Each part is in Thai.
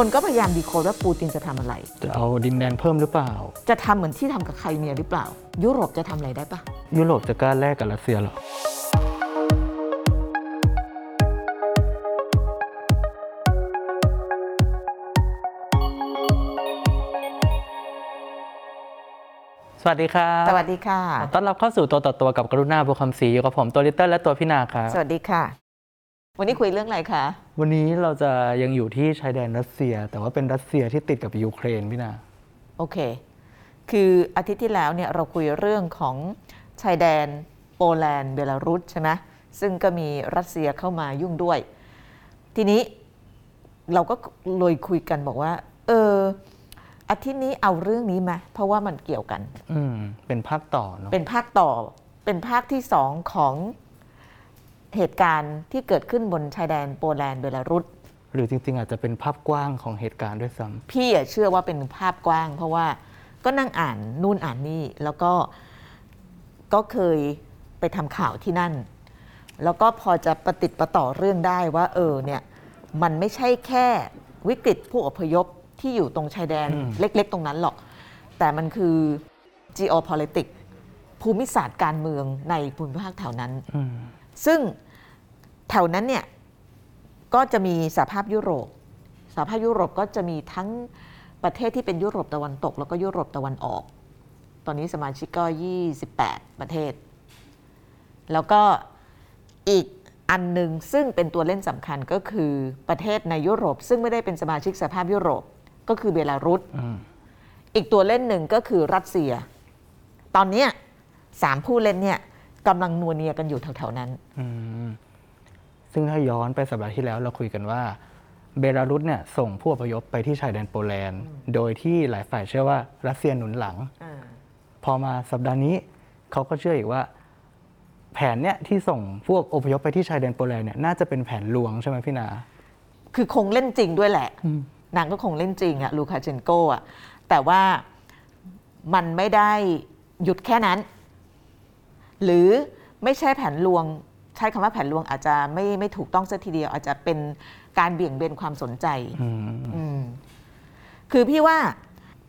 คนก็พยายามดีโคดว่าปูตินจะทำอะไร จะเอาดินแดนเพิ่มหรือเปล่า จะทำเหมือนที่ทำกับใครเมียหรือเปล่า ยุโรปจะทำอะไรได้ปะยุโรปจะกล้าแลกกับรัสเซียเหรอสวัสดีครับสวัสดีค่ะขอต้อนรับเข้าสู่ตัวต่อตัวกับกรุณาบุคคำศรีอยู่กับผมตัวลิตเติ้ลและตัวพี่นาครับ สวัสดีค่ะ วันนี้คุยเรื่องอะไรคะ วันนี้เราจะยังอยู่ที่ชายแดนรัสเซีย แต่ว่าเป็นรัสเซียที่ติดกับยูเครนพี่นาโอเค คืออาทิตย์ที่แล้วเนี่ยเราคุยเรื่องของชายแดนโปแลนด์เบลารุสใช่ไหมซึ่งก็มีรัสเซียเข้ามายุ่งด้วย ทีนี้เราก็เลยคุยกันบอกว่า เอออาทิตย์นี้เอาเรื่องนี้ไหมเพราะว่ามันเกี่ยวกัน อืมเป็นภาคต่อเนาะเป็นภาคต่อเป็นภาคที่สองของ เหตุการณ์ที่เกิดขึ้นบนชายแดนโปแลนด์เบลารุสหรือจริง ๆ อาจจะเป็นภาพกว้างของเหตุการณ์ด้วยซ้ำพี่อะเชื่อว่าเป็นภาพกว้าง เพราะว่าก็นั่งอ่านนู่นอ่านนี่ แล้วก็ก็เคยไปทำข่าวที่นั่น แล้วก็พอจะประติดประต่อเรื่องได้ว่าเออเนี่ยมันไม่ใช่แค่วิกฤตผู้อพยพที่อยู่ตรงชายแดนอืมเล็ก ๆ ตรงนั้นหรอก แต่มันคือ geopolitics ภูมิศาสตร์การเมืองในภูมิภาคแถวนั้นอืมซึ่ง แถวนั้นเนี่ยก็จะมีสหภาพยุโรปสหภาพยุโรปก็จะมีทั้งประเทศที่เป็นยุโรปตะวันตก แล้วก็ยุโรปตะวันออก ตอนนี้สมาชิกก็ 28 ประเทศ แล้วก็อีกอันหนึ่งซึ่งเป็นตัวเล่นสำคัญก็คือประเทศในยุโรป ซึ่งไม่ได้เป็นสมาชิกสหภาพยุโรปก็คือเบลารุสอืมอีกตัวเล่นหนึ่งก็คือรัสเซีย ตอนเนี้ยสามผู้เล่นเนี่ยกำลังนัวเนียกันอยู่แถวๆนั้นอืม ซึ่งถ้าย้อนไปสัปดาห์ที่แล้วเราคุยกันว่าเบลารุสเนี่ยส่งผู้อพยพไปที่ชายแดนโปแลนด์ โดยที่หลายฝ่ายเชื่อว่ารัสเซียหนุนหลังพอมาสัปดาห์นี้เขาก็เชื่ออีกว่า แผนเนี่ยที่ส่งพวกอพยพไปที่ชายแดนโปแลนด์เนี่ยน่าจะเป็นแผนลวงใช่ไหมพี่นา คือคงเล่นจริงด้วยแหละอืมนางก็คงเล่นจริงอะลูคาเชนโกอะแต่ว่ามันไม่ได้หยุดแค่นั้น หรือไม่ใช่แผนลวง ใช้คำว่าแผนลวงอาจจะไม่ไม่ถูกต้องซะทีเดียว อาจจะเป็นการเบี่ยงเบนความสนใจอืมอืมคือพี่ว่า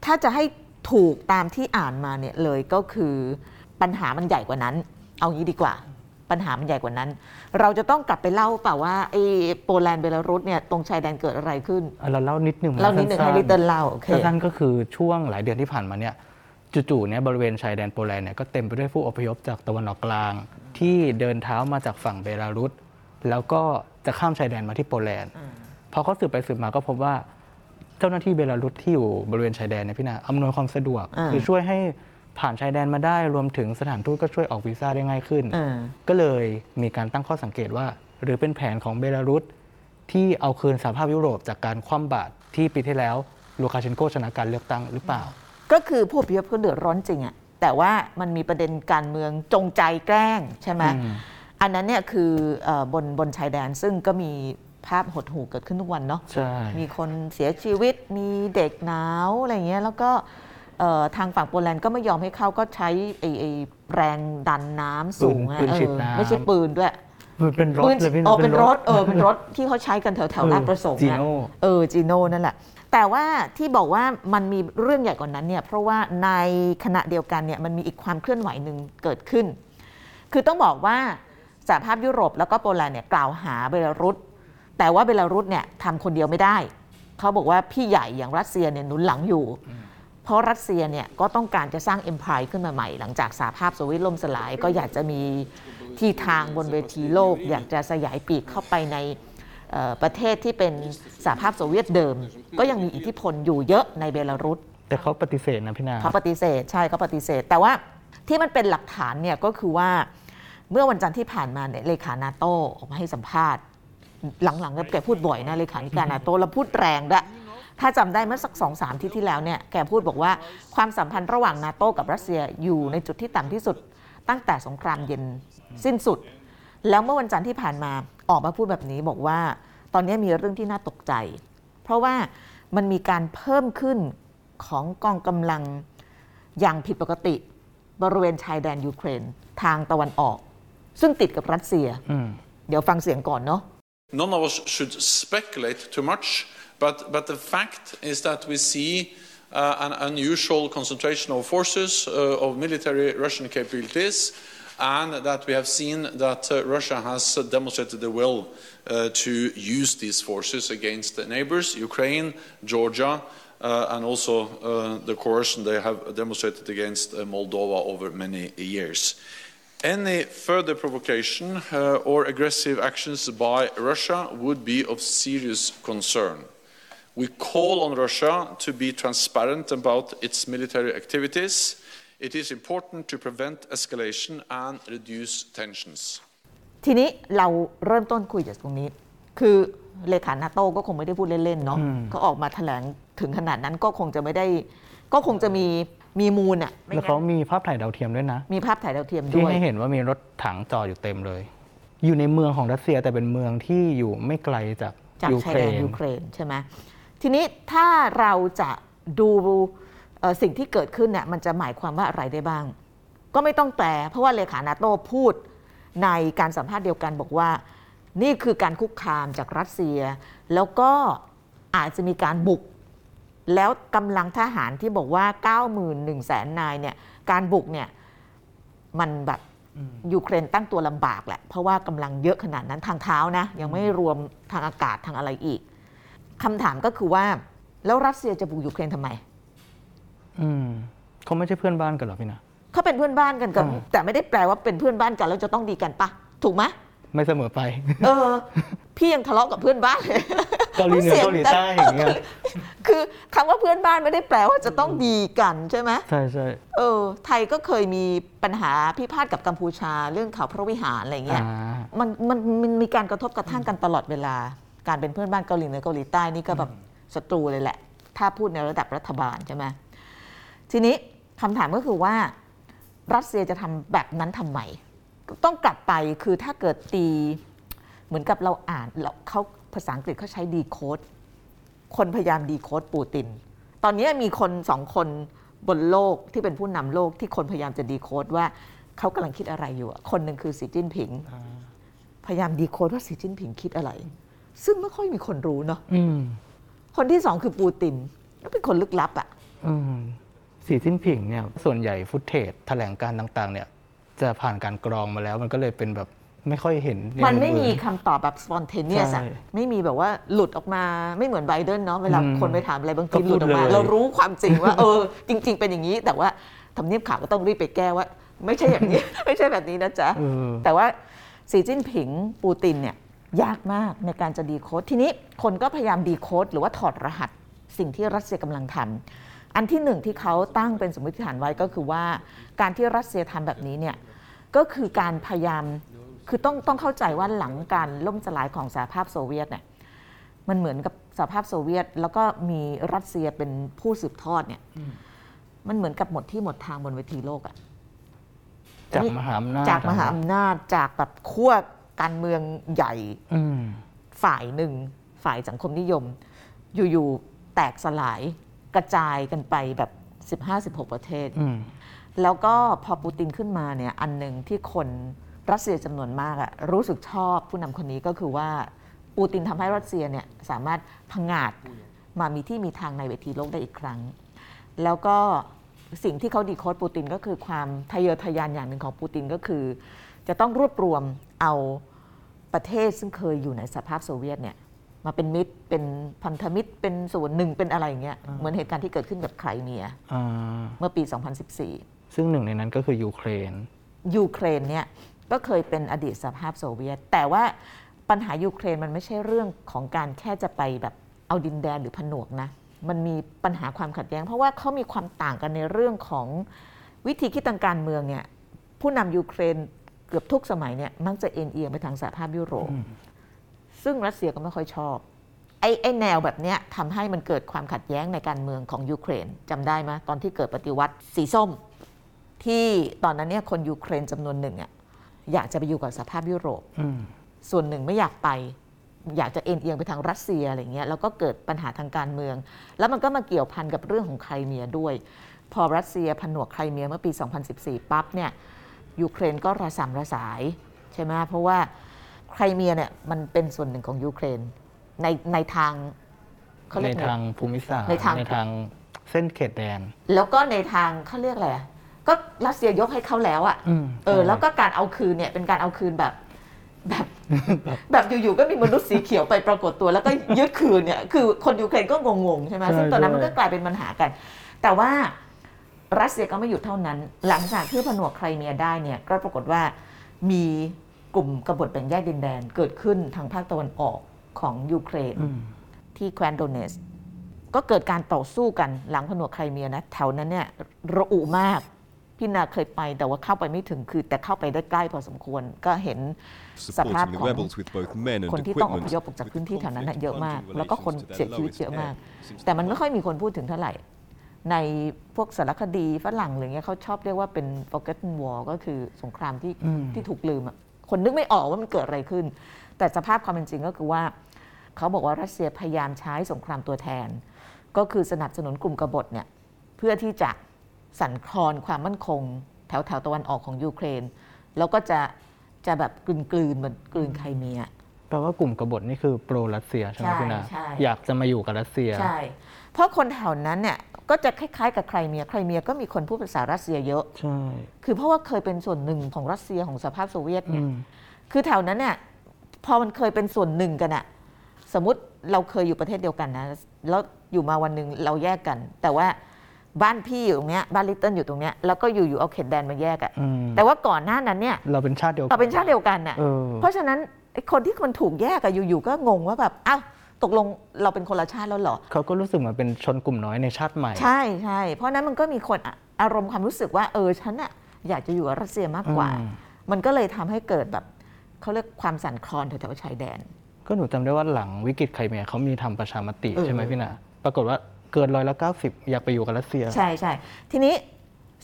ถ้าจะให้ถูกตามที่อ่านมาเนี่ยเลยก็คือปัญหามันใหญ่กว่านั้น เอางี้ดีกว่า ปัญหามันใหญ่กว่านั้น เราจะต้องกลับไปเล่าเปล่าว่าไอ้โปแลนด์เบลารุสเนี่ยตรงชายแดนเกิดอะไรขึ้นเอาเราเล่านิดหนึ่งะเล่านิดหนึ่งให้สั้นๆลิตเติ้ลเล่าโอเคสั้นๆก็คือช่วงหลายเดือนที่ผ่านมาเนี่ยจู่ๆเนี่ยบริเวณชายแดนโปแลนด์เนี่ยก็เต็มไปด้วยผู้อพยพจากตะวันออกกลาง ที่เดินเท้ามาจากฝั่งเบลารุสแล้วก็จะข้ามชายแดนมาที่โปแลนด์พอเขาสืบไปสืบมาก็พบว่าเจ้าหน้าที่เบลารุสที่อยู่บริเวณชายแดนเนี่ยพี่นาอำนวยความสะดวกอ่าคือช่วยให้ผ่านชายแดนมาได้รวมถึงสถานทูตก็ช่วยออกวีซ่าได้ง่ายขึ้นอ่าก็เลยมีการตั้งข้อสังเกตว่า หรือเป็นแผนของเบลารุสที่เอาคืนสหภาพยุโรปจากการคว่ำบาตรที่ปีที่แล้วลูคาเชนโกชนะการเลือกตั้งหรือเปล่า ก็คือผู้อพยพเขาเดือดร้อนจริงอะ แต่ว่ามันมีประเด็นการเมืองจงใจแกล้งใช่ไหมอืมอันนั้นเนี่ยคือเออบนบนชายแดนซึ่งก็มีภาพหดหู่เกิดขึ้นทุกวันเนาะใช่มีคนเสียชีวิตมีเด็กหนาวอะไรเงี้ยแล้วก็เอ่อทางฝั่งโปแลนด์ก็ไม่ยอมให้เข้าก็ใช้ไอ้ไอ้แรงดันน้ำสูงอะปืนเอฉีดอน้ำไม่ใช่ปืนด้วยมันเป็นรถปืนเลยพี่อ๋อเป็นรถเออเป็นรถที่เขาใช้กันแถวแถวเออลาดประสงค์จีอะโน่เออจีโน่นั่นแหละ แต่ว่าที่บอกว่ามันมีเรื่องใหญ่กว่านั้นเนี่ยเพราะว่าในขณะเดียวกันเนี่ยมันมีอีกความเคลื่อนไหวหนึ่งเกิดขึ้น คือต้องบอกว่าสหภาพยุโรปแล้วก็โปแลนด์เนี่ยกล่าวหาเบลารุสแต่ว่าเบลารุสเนี่ยทำคนเดียวไม่ได้ เขาบอกว่าพี่ใหญ่อย่างรัสเซียเนี่ยหนุนหลังอยู่ เพราะรัสเซียเนี่ยก็ต้องการจะสร้างเอ็มพายขึ้นมาใหม่ หลังจากสหภาพโซเวียตล่มสลายก็อยากจะมีที่ทางบนเวทีโลก อยากจะสยายปีกเข้าไปใน ประเทศที่เป็นสหภาพโซเวียตเดิม ก็ยังมีอิทธิพลอยู่เยอะในเบลารุสแต่เขาปฏิเสธนะพี่นาเขาปฏิเสธใช่เขาปฏิเสธ แต่ว่าที่มันเป็นหลักฐานเนี่ยก็คือว่าเมื่อวันจันทร์ที่ผ่านมาเนี่ยเลขานาโตออกมาให้สัมภาษณ์ หลังๆก็แกพูดบ่อยนะเลขาธิการนาโตแล้วพูดแรงด้วยถ้าจำได้เมื่อสักสองสามที่ที่แล้วเนี่ยแกพูดบอกว่าความสัมพันธ์ระหว่างนาโตกับรัสเซียอยู่ในจุดที่ต่ำที่สุด ตั้งแต่สงครามเย็นสิ้นสุด แล้วเมื่อวันจันทร์ที่ผ่านมาออกมาพูดแบบนี้บอกว่า ตอนนี้มีเรื่องที่น่าตกใจ เพราะว่ามันมีการเพิ่มขึ้นของกองกำลังอย่างผิดปกติ บริเวณชายแดนยูเครนทางตะวันออก ซึ่งติดกับรัสเซียอืมเดี๋ยวฟังเสียงก่อนเนาะ None of us should speculate too much But, but the fact is that we see uh, an unusual concentration of forces, uh, of military Russian capabilities, and that we have seen that uh, Russia has demonstrated the will uh, to use these forces against the neighbors, Ukraine, Georgia, uh, and also uh, the coercion they have demonstrated against uh, Moldova over many years. Any further provocation uh, or aggressive actions by Russia would be of serious concern. We call on Russia to be transparent about its military activities. It is important to prevent escalation and reduce tensions. ทีนี้เราเริ่มต้นคุยจากตรงนี้ คือเลขานาโต้ก็คงไม่ได้พูดเล่นๆเนาะเขาออกมาแถลงถึงขนาดนั้นก็คงจะไม่ได้ ก็คงจะมีมีมูลอะแล้วไม่งั้เขามีภาพถ่ายดาวเทียมด้วยนะ มีภาพถ่ายดาวเทียมที่ด้วยให้เห็นว่ามีรถถังจอดอยู่เต็มเลย อยู่ในเมืองของรัสเซียแต่เป็นเมืองที่อยู่ไม่ไกลจากจากยูชาเคยรแดนนยูเครนใช่ไหมทีนี้ถ้าเราจะดูเอ่อ สิ่งที่เกิดขึ้นเนี่ยมันจะหมายความว่าอะไรได้บ้าง ก็ไม่ต้องแปล เพราะว่าเลขานาโต้พูดในการสัมภาษณ์เดียวกันบอกว่า นี่คือการคุกคามจากรัสเซีย แล้วก็อาจจะมีการบุก แล้วกำลังทหารที่บอกว่า 91แสนนายเนี่ยการบุกเนี่ยมันแบบยูเครนตั้งตัวลำบากแหละ เพราะว่ากำลังเยอะขนาดนั้นทางเท้านะ ยังไม่รวมทางอากาศทางอะไรอีกคำถามก็คือว่าแล้วรัสเซียจะบุกยูเครนทำไม อืมเขาไม่ใช่เพื่อนบ้านกันเหรอพี่นะ เขาเป็นเพื่อนบ้านกันกับอ่า แต่ไม่ได้แปลว่าเป็นเพื่อนบ้านกันแล้วจะต้องดีกันปะถูกไหมไม่เสมอไป เออ พี่ยังทะเลาะกับเพื่อนบ้านเลยเกาหลีเหนือเกาหลีใต้อย่างเงี้ย คือคำว่าเพื่อนบ้านไม่ได้แปลว่าจะต้องดีกันใช่ไหม ใช่ใช่เออไทยก็เคยมีปัญหาพิพาทกับกัมพูชาเรื่องเขาพระวิหารอะไรเงี้ยอ่ามันมันมันมีการกระทบกระทั่งกันตลอดเวลา การเป็นเพื่อนบ้านเกาหลีเหนือเกาหลีใต้นี่ก็แบบศัตรูเลยแหละ ถ้าพูดในระดับรัฐบาลใช่ไหม ทีนี้คำถามก็คือว่ารัสเซียจะทำแบบนั้นทำไม ต้องกลับไปคือถ้าเกิดตีเหมือนกับเราอ่านเราเขาภาษาอังกฤษเขาใช้ดีโคดคนพยายามดีโคดปูติน ตอนนี้มีคนสองคนบนโลกที่เป็นผู้นำโลกที่คนพยายามจะดีโคดว่าเขากำลังคิดอะไรอยู่อะคนหนึ่งคือสีจิ้นผิง พยายามดีโคดว่าสีจิ้นผิงคิดอะไร ซึ่งไม่ค่อยมีคนรู้เนาะอืมคนที่สองคือปูตินก็เป็นคนลึกลับอะอื มสีจิ้นผิงเนี่ยส่วนใหญ่ฟุตเทจแถลงการณ์ต่างๆ เนี่ยจะผ่านการกรองมาแล้วมันก็เลยเป็นแบบไม่ค่อยเห็นในมันไม่มีอื่คำตอบแบบ spontaneous อะใช่ไม่มีแบบว่าหลุดออกมาไม่เหมือนไบเดนเนาะเวลาอืมคนไปถามอะไรบางทีก็หพูลุดดออกมาเลยเรารู้ความจริงว่าเออ จริง ๆ เป็นอย่างนี้ แต่ว่าทำเนียบข่าวก็ต้องรีบไปแก้ว่า ไม่ใช่อย่างนี้ ไม่ใช่แบบนี้นะจ๊ะเออแต่ว่าสีจิ้นผิงปูตินเนี่ยยากมากในการจะดีโค้ดทีนี้คนก็พยายามดีโค้ดหรือว่าถอดรหัสสิ่งที่รัสเซียกำลังทำ อันที่หนึ่งที่เขาตั้งเป็นสมมติฐานไว้ก็คือว่า การที่รัสเซียทำแบบนี้เนี่ยก็คือการพยายามคือต้องต้องเข้าใจว่าหลังการล่มสลายของสหภาพโซเวียตเนี่ยมันเหมือนกับสหภาพโซเวียต แล้วก็มีรัสเซียเป็นผู้สืบทอดเนี่ยมันเหมือนกับหมดที่หมดทางบนเวทีโลกอะจากมหาอำนาจจากมหาอำนาจจากแบบขั้วการเมืองใหญ่อืมฝ่ายหนึ่งฝ่ายสังคมนิยม อยู่ๆแตกสลาย กระจายกันไปแบบ 15-16 ประเทศอืมแล้วก็พอปูตินขึ้นมาเนี่ยอันหนึ่งที่คนรัสเซียจำนวนมากอะรู้สึกชอบผู้นำคนนี้ก็คือว่าปูตินทำให้รัสเซียเนี่ยสามารถพังงาดมามีที่มีทางในเวทีโลกได้อีกครั้ง แล้วก็สิ่งที่เขาดีโคดปูตินก็คือความทะเยอทะยานอย่างหนึ่งของปูตินก็คือ จะต้องรวบรวมเอาประเทศซึ่งเคยอยู่ในสหภาพโซเวียตเนี่ย มาเป็นมิตรเป็นพันธมิตรเป็นส่วนหนึ่งเป็นอะไรอย่างเงี้ยเหมือนเหตุการณ์ที่เกิดขึ้นกับไครเมียอ่าเมื่อปี 2014 ซึ่งหนึ่งในนั้นก็คือยูเครนยูเครนเนี่ยก็เคยเป็นอดีตสหภาพโซเวียต แต่ว่าปัญหายูเครนมันไม่ใช่เรื่องของการแค่จะไปแบบเอาดินแดนหรือผนวกนะมันมีปัญหาความขัดแย้ง เพราะว่าเขามีความต่างกันในเรื่องของวิธีคิดทางการเมืองเนี่ยผู้นำยูเครนเกือบทุกสมัยเนี่ยมักจะเอ็นเอียงไปทางสหภาพยุโรป ซึ่งรัสเซียก็ไม่ค่อยชอบไอ้ไอ้แนวแบบเนี้ยทำให้มันเกิดความขัดแย้งในการเมืองของยูเครนจำได้ไหมตอนที่เกิดปฏิวัติสีส้ม ที่ตอนนั้นเนี่ยคนยูเครนจำนวนหนึ่งอะอยากจะไปอยู่กับสหภาพยุโรปอืมส่วนหนึ่งไม่อยากไป อยากจะเอ็นเอียงไปทางรัสเซียอะไรเงี้ยแล้วก็เกิดปัญหาทางการเมือง แล้วมันก็มาเกี่ยวพันกับเรื่องของไครเมียด้วย พอรัสเซียผนวกไครเมียเมื่อปี 2014 ปั๊บเนี่ยยูเครนก็ระส่ำระสายใช่ไหมเพราะว่า ไครเมียเนี่ยมันเป็นส่วนหนึ่งของยูเครน ในในทางเขาในเรียกไง ทางภูมิศาสตร์ในทางในทางเส้นเขตแดนแล้วก็ในทางเขาเรียกอะไรอะก็รัสเซียยกให้เขาแล้วอะอืมเออใช่แล้วก็การเอาคืนเนี่ยเป็นการเอาคืนแบบ แบบ แบบอยู่ๆก็มีมนุษย์สีเขียวไปปรากฏตัว แล้วก็ยึดคืนเนี่ย คือคนยูเครนก็งงๆใช่ไหมซึ่งตอนนั้นมันก็กลายเป็นปัญหากัน แต่ว่ารัสเซียก็ไม่หยุดเท่านั้น หลังจากที่ผนวกไครเมียได้เนี่ย ก็ปรากฏว่ามี กลุ่มกบฏแบ่งแยกดินแดนเกิดขึ้นทางภาคตะวันออกของยูเครนอืมที่แคว้นโดเนส ก็เกิดการต่อสู้กันหลังผนวกไครเมียนะแถวนั้นเนี่ยระอุมากพี่นาเคยไปแต่ว่าเข้าไปไม่ถึงคือแต่เข้าไปได้ใกล้พอสมควรก็เห็น supporting the rebels with both men and คนที่ต้องอ equipment. พยพออกจากพื้นที่แถวนั้นน่ะ With เยอะมาก conflict แล้วก็คน plunging เสียชีวิต relations เยอะ to their มาก lowest ebb แต่มันไม่ค่อยมีคนพูดถึงเท่าไหร่ ในพวกสารคดีฝรั่งอะไรเงี้ยเขาชอบเรียกว่าเป็น forgotten war ก็คือสงครามที่อืมที่ถูกลืมอะ คนนึกไม่ออกว่ามันเกิดอะไรขึ้น แต่สภาพความเป็นจริงก็คือว่า เขาบอกว่ารัสเซียพยายามใช้สงครามตัวแทน ก็คือสนับสนุนกลุ่มกบฏเนี่ยเพื่อที่จะสั่นคลอนความมั่นคง แถวแถวตะวันออกของยูเครน แล้วก็จะจะแบบกลืนกลืนๆเหมือนกลืนไครเมียแปลว่ากลุ่มกบฏนี่คือ pro รัสเซียใช่ไหมใช่พี่นาใช่อยากจะมาอยู่กับรัสเซีย ใช่ เพราะคนแถวนั้นเนี่ย ก็จะคล้ายๆ กับไครเมียไครเมียก็มีคนพูดภาษารัสเซียเยอะ ใช่ คือเพราะว่าเคยเป็นส่วนหนึ่งของรัสเซียของสหภาพโซเวียตอืเนี่ยมคือแถวนั้นเนี่ยพอมันเคยเป็นส่วนหนึ่งกันอะสมมติเราเคยอยู่ประเทศเดียวกันนะ แล้วอยู่มาวันหนึ่งเราแยกกัน แต่ว่าบ้านพี่อยู่ตรงเนี้ยบ้านลิตเติ้ลอยู่ตรงเนี้ยแล้วก็อยู่ๆเอาเขตแดนมาแยกอะอืมแต่ว่าก่อนหน้านั้นเนี่ยเราเป็นชาติเดียวกัเราเป็นชาติเดียวกันน่ะเออ เพราะฉะนั้นไอ้คนที่มันถูกแยกอะอยู่ๆก็งงว่าแบบอ้าว ตกลงเราเป็นคนละชาติแล้วเหรอ เขาก็รู้สึกเหมือนเป็นชนกลุ่มน้อยในชาติใหม่ ใช่ใช่เพราะฉะนั้นมันก็มีคนอะอารมณ์ความรู้สึกว่าเออฉันอะอยากจะอยู่กับรัสเซียมากกว่า อืม มันก็เลยทำให้เกิดแบบเขาเรียกความสั่นคลอนแถวๆชายแดน ก็หนูจำได้ว่าหลังวิกฤตไครเมียเขามีทำประชามติเออ ใช่ไหมพี่นาปรากฏว่าเกินร้อยละเก้าสิบอยากไปอยู่กับรัสเซีย ใช่ใช่ทีนี้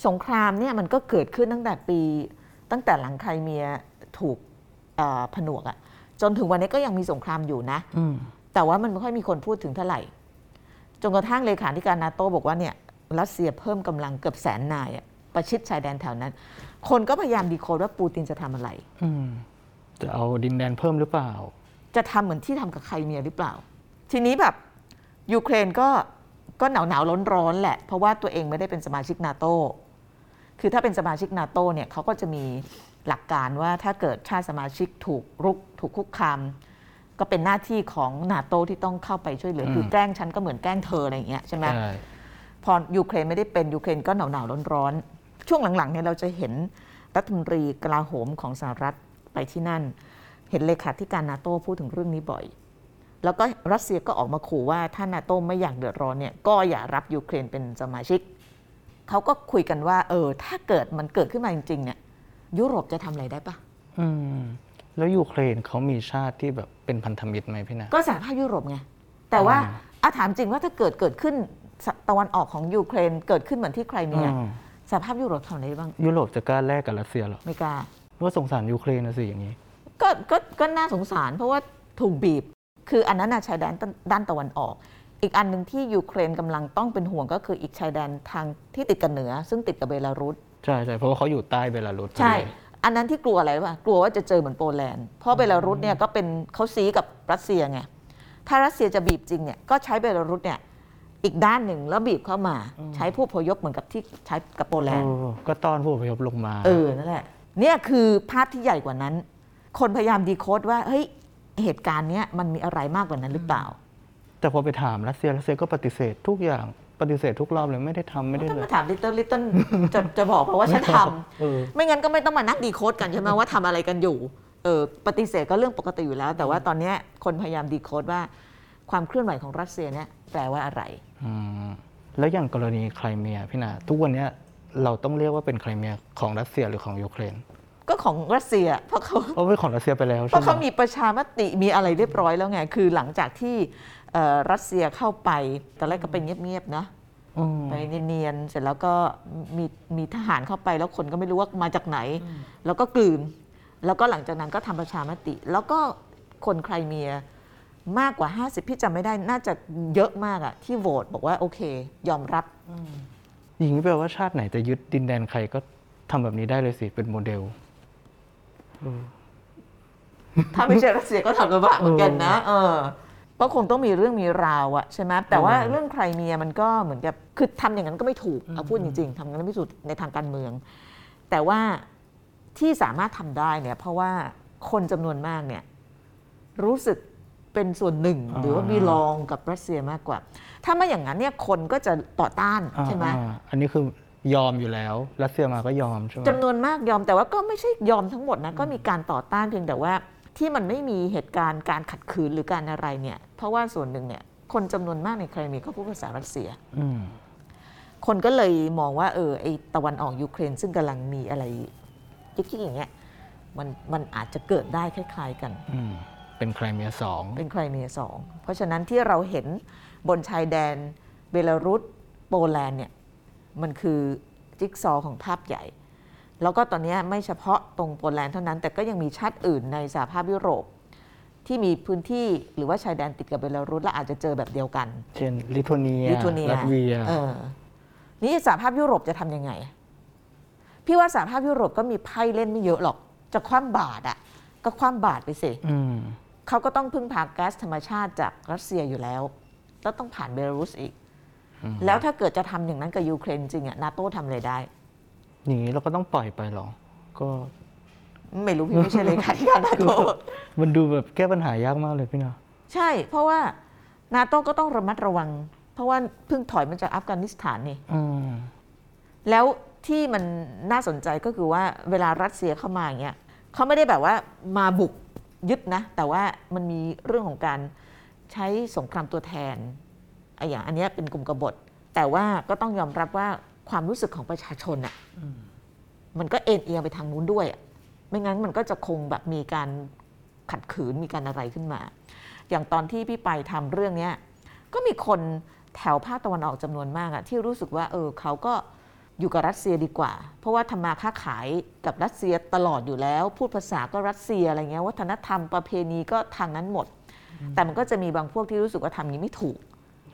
สงครามเนี่ยมันก็เกิดขึ้นตั้งแต่ปี ตั้งแต่หลังไครเมียถูกเอ่อผนวกอะจนถึงวันนี้ก็ยังมีสงครามอยู่นะ อืม แต่ว่ามันไม่ค่อยมีคนพูดถึงเท่าไหร่ จนกระทั่งเลขาธิการนาโต้บอกว่าเนี่ยรัสเซียเพิ่มกำลังเกือบแสนนายอะประชิดชายแดนแถวนั้น คนก็พยายามดีโคดว่าปูตินจะทำอะไรอืมจะเอาดินแดนเพิ่มหรือเปล่า จะทำเหมือนที่ทำกับไครเมียหรือเปล่า ทีนี้แบบยูเครนก็ก็หนาวหนาวร้อนร้อนๆแหละ เพราะว่าตัวเองไม่ได้เป็นสมาชิกนาโตคือถ้าเป็นสมาชิกนาโตเนี่ยเขาก็จะมีหลักการว่าถ้าเกิดชาติสมาชิกถูกรุกถูกคุกคาม ก็เป็นหน้าที่ของนาโตที่ต้องเข้าไปช่วยเหลืออืม คือแกล้งฉันก็เหมือนแกล้งเธออะไรอย่างเงี้ยใช่ไหม ใช่ พอยูเครนไม่ได้เป็นยูเครนก็หนาวหนาวร้อนร้อนๆ ช่วงหลังๆเนี่ยเราจะเห็นรัฐมนตรีกลาโหมของสหรัฐไปที่นั่น เห็นเลขาธิการนาโต้พูดถึงเรื่องนี้บ่อย แล้วก็รัสเซียก็ออกมาขู่ว่าถ้านาโต้ไม่อยากเดือดร้อนเนี่ยก็อย่ารับยูเครนเป็นสมาชิก เขาก็คุยกันว่า เออ ถ้าเกิดมันเกิดขึ้นมาจริงๆเนี่ยยุโรปจะทำอะไรได้ปะ อืม แล้วยูเครนเขามีชาติที่แบบเป็นพันธมิตรไหมพี่นา ก็สหภาพยุโรปไง แต่ว่าอืม อาถามจริงว่าถ้าเกิดเกิดขึ้นตะวันออกของยูเครนเกิดขึ้นเหมือนที่ไครเมียอืมสหภาพยุโรปทำอะไรได้บ้างยุโรปจะกล้าแลกกับรัสเซียเหรอไม่กล้า ว่าสงสารยูเครนนะสิอย่างนี้ ก็ก็ก็น่าสงสารเพราะว่าถูกบีบ คืออันนั้นน่ะชายแดนด้านตะวันออก อีกอันหนึ่งที่ยูเครนกำลังต้องเป็นห่วงก็คืออีกชายแดนทางที่ติดกับเหนือ ซึ่งติดกับเบลารุส ใช่ใช่เพราะว่าเขาอยู่ใต้เบลารุสพอดีใช่ อันนั้นที่กลัวอะไรป่ะกลัวว่าจะเจอเหมือนโปแลนด์เพราะเบลารุสเนี่ยก็เป็นเขาซีกับรัสเซียไงถ้ารัสเซียจะบีบจริงเนี่ยก็ใช้เบลารุสเนี่ยอีกด้านหนึ่งแล้วบีบเข้ามาใช้ผู้อพยพเหมือนกับที่ใช้กับโปแลนด์เออก็ต้อนผู้อพยพลงมา เออนั่นแหละเนี่ยคือภาพที่ใหญ่กว่านั้น คนพยายามดีโคดว่าเฮ้ยเหตุการณ์เนี้ยมันมีอะไรมากกว่านั้นหรือเปล่า แต่พอไปถามรัสเซียรัสเซียก็ปฏิเสธทุกอย่าง ปฏิเสธทุกรอบเลยไม่ได้ทำไม่ได้ถ้าเลมายถามลิตเติ้ลลิตเติ้ลจะจะบอกเพราะว่าฉันทเออำไม่งั้นก็ไม่ต้องมานักดีโคดกันใช่ไหมว่าทำอะไรกันอยู่เออปฏิเสธก็เรื่องปกติอยู่แล้ว แต่ว่าตอนเนี้ยคนพยายามดีโคดว่าความเคลื่อนไหวของรัสเซียเนี่ยแปลว่าอะไร อืมแล้วอย่างกรณีไครเมียพี่นาทุกวันเนี้ยเราต้องเรียกว่าเป็นไครเมียของรัสเซียหรือของยูเครนก็ของรัสเซียเพราะเขา เพราะเป็นของรัสเซียไปแล้วเพใช่ราะไหม เขามีประชามติมีอะไรเรียบร้อยแล้วไง คือหลังจากที่เอ่อ รัสเซียเข้าไป ตอนแรกก็เป็นเงียบๆนะอืมไปเนียนๆเสร็จแล้วก็มีมีทหารเข้าไปแล้วคนก็ไม่รู้ว่ามาจากไหน แล้วก็กลืน แล้วก็หลังจากนั้นก็ทำประชามติ แล้วก็คนไครเมียมากกว่า 50 พี่จำไม่ได้น่าจะเยอะมากอะที่โหวตบอกว่าโอเค ยอมรับอย่างนี้แปลว่าชาติไหนจะยึดดินแดนใครก็ทำแบบนี้ได้เลยสิ เป็นโมเดลถ้าไม่ใช่รัสเซียก็ทำลำบากเหมือนกันนะ เออ ก็คงต้องมีเรื่องมีราวอะใช่ไหมแต่ว่าอืมเรื่องใครเมียมันก็เหมือนกับคือทำอย่างนั้นก็ไม่ถูกเอาพูดจริง ๆทำอย่างนั้นไม่ถูกในทางการเมือง แต่ว่าที่สามารถทำได้เนี่ย เพราะว่าคนจำนวนมากเนี่ย รู้สึกเป็นส่วนหนึ่ง หรือว่ามีลองกับรัสเซียมากกว่า ถ้าไม่อย่างนั้นเนี่ยคนก็จะต่อต้านใช่ไหมอ่าอันนี้คือยอมอยู่แล้ว รัสเซียมาก็ยอมใช่ไหมจำนวนมากยอมแต่ว่าก็ไม่ใช่ยอมทั้งหมดนะก็มีการต่อต้านเพียงแต่ว่า ที่มันไม่มีเหตุการณ์การขัดขืนหรือการอะไรเนี่ย เพราะว่าส่วนหนึ่งเนี่ยคนจำนวนมากในไครเมียก็พูดภาษารัสเซียอืมคนก็เลยมองว่าเออไอตะวันออกยูเครน ซึ่งกำลังมีอะไรยิกๆอย่างเงี้ยมันมันอาจจะเกิดได้คล้าย ๆ กันอืมเป็นไครเมียสองเป็นไครเมียสองเพราะฉะนั้นที่เราเห็นบนชายแดนเบลารุสโปแลนด์เนี่ยมันคือจิ๊กซอว์ของภาพใหญ่ แล้วก็ตอนนี้ไม่เฉพาะตรงโปแลนด์เท่านั้น แต่ก็ยังมีชาติอื่นในสหภาพยุโรป ที่มีพื้นที่หรือว่าชายแดนติดกับเบลารุสและอาจจะเจอแบบเดียวกัน เช่นลิทัวเนียลิทัวเนียลัตเวียเออนี่สหภาพยุโรปจะทำยังไง พี่ว่าสหภาพยุโรปก็มีไพ่เล่นไม่เยอะหรอก จะคว่ำบาตรอะ ก็คว่ำบาตรไปสิอืมเขาก็ต้องพึ่งพาก๊าซธรรมชาติจากรัสเซียอยู่แล้วแล้วต้องผ่านเบลารุสอีก แล้วถ้าเกิดจะทำอย่างนั้นกับยูเครนจริงอะนาโต้ทำอะไรได้ อย่างนี้เราก็ต้องปล่อยไปเหรอ ก็ ไม่รู้พี่ไม่ใช่เลยค่ะที่การนาโต้มันดูแบบแก้ปัญหายากมากเลยพี่นะใช่ เพราะว่านาโต้ก็ต้องระมัดระวัง เพราะว่าเพิ่งถอยมาจากอัฟกานิสถานนี่อืมแล้วที่มันน่าสนใจก็คือว่าเวลารัสเซียเข้ามาอย่างเงี้ยเขาไม่ได้แบบว่ามาบุกยึดนะ แต่ว่ามันมีเรื่องของการใช้สงครามตัวแทนไอ้อย่างอันเนี้ยเป็นกลุ่มกบฏ แต่ว่าก็ต้องยอมรับว่า ความรู้สึกของประชาชนอะมันก็เอ็นเอียงไปทางนู้นด้วยอะไม่งั้นมันก็จะคงแบบมีการขัดขืนมีการอะไรขึ้นมา อย่างตอนที่พี่ไปทำเรื่องเนี้ยก็มีคนแถวภาคตะวันออกจำนวนมากอะที่รู้สึกว่าเออเขาก็อยู่กับรัสเซียดีกว่า เพราะว่าทำมาค้าขายกับรัสเซียตลอดอยู่แล้ว พูดภาษาก็รัสเซียอะไรเงี้ยวัฒนธรรมประเพณีก็ทางนั้นหมด แต่มันก็จะมีบางพวกที่รู้สึกว่าทำอย่างนี้ไม่ถูก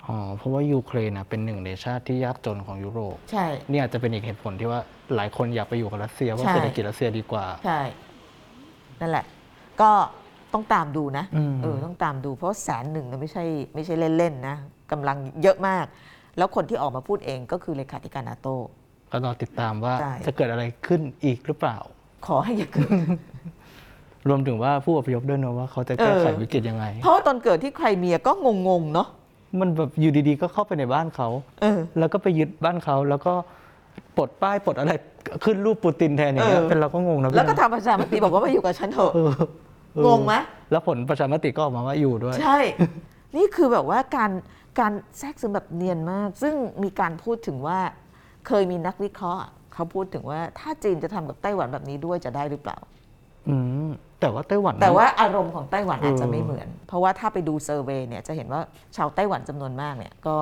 อ๋อเพราะว่ายูเครนนะเป็นหนึ่งในชาติที่ยากจนของยุโรปใช่นี่อาจจะเป็นอีกเหตุผลที่ว่าหลายคนอยากไปอยู่กับรัสเซียว่าใช่ เศรษฐกิจรัสเซียดีกว่า ใช่ นั่นแหละ ก็ต้องตามดูนะอืม เออต้องตามดูเพราะแสนหนึ่งนะไม่ใช่ไม่ใช่เล่นๆนะกำลังเยอะมาก แล้วคนที่ออกมาพูดเองก็คือเลขาธิการนาโต ก็รอติดตามว่าใช่ จะเกิดอะไรขึ้นอีกหรือเปล่า ขอให้อย่าเกิด รวมถึงว่าผู้อพยพด้วยเนอะว่าเขาจะแก้ไขเออ วิกฤตยังไง เพราะว่าตอนเกิดที่ใครเมียก็งงๆเนาะ มันแบบอยู่ดีๆ ก็เข้าไปในบ้านเขา เออ แล้วก็ไปยึดบ้านเขา แล้วก็ปลดป้ายปลดอะไรขึ้นรูปปูตินแทนอย่างเงี้ยเออ เป็นเราก็งงนะแล้วก็พี่นะทำประชามติบอกว่ามาอยู่กับฉันเถอะ เออเอองงไหม แล้วผลประชามติก็ออกมาว่าอยู่ด้วย ใช่ นี่คือแบบว่าการการแทรกซึมแบบเนียนมาก ซึ่งมีการพูดถึงว่า เคยมีนักวิเคราะห์ เขาพูดถึงว่าถ้าจีนจะทำกับไต้หวันแบบนี้ด้วยจะได้หรือเปล่า อืม แต่ว่าไต้หวัน แต่ว่าอารมณ์ของไต้หวันอาจจะเออไม่เหมือน เพราะว่าถ้าไปดูเซอร์เวยเนี่ยจะเห็นว่าชาวไต้หวันจำนวนมากเนี่ยก็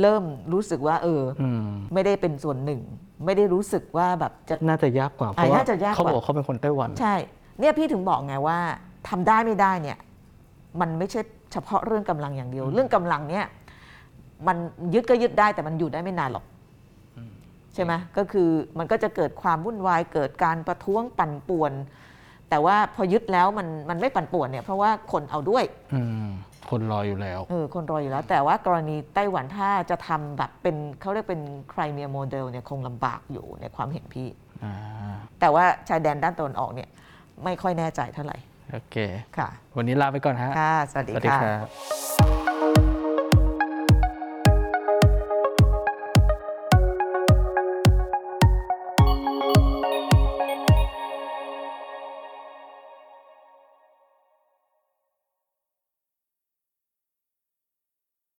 เริ่มรู้สึกว่า เอออืมไม่ได้เป็นส่วนหนึ่ง ไม่ได้รู้สึกว่าแบบจะน่าจะยากกว่าเพราะว่าน่าจะยากกว่าเขาบอกเขาเป็นคนไต้หวัน ใช่ เนี่ยพี่ถึงบอกไงว่าทำได้ไม่ได้เนี่ย มันไม่ใช่เฉพาะเรื่องกำลังอย่างเดียว เรื่องกำลังเนี่ย มันยึดก็ยึดได้แต่มันอยู่ได้ไม่นานหรอกใช่ไหมก็คือมันก็จะเกิดความวุ่นวายเกิดการประท้วงปั่นป่วน แต่ว่าพอยึดแล้วมันมันไม่ปั่นป่วนเนี่ยเพราะว่าคนเอาด้วยอืมคนรออยู่แล้วเออคนรออยู่แล้ว แต่ว่ากรณีไต้หวันถ้าจะทำแบบเป็นเขาเรียกเป็นไครเมียโมเดลเนี่ยคงลำบากอยู่ในความเห็นพี่อ่าแต่ว่าชายแดนด้านตะวันออกเนี่ยไม่ค่อยแน่ใจเท่าไหร่โอเคค่ะ วันนี้ลาไปก่อนฮะค่ะสวัสดีสวัสดีค่ะครับ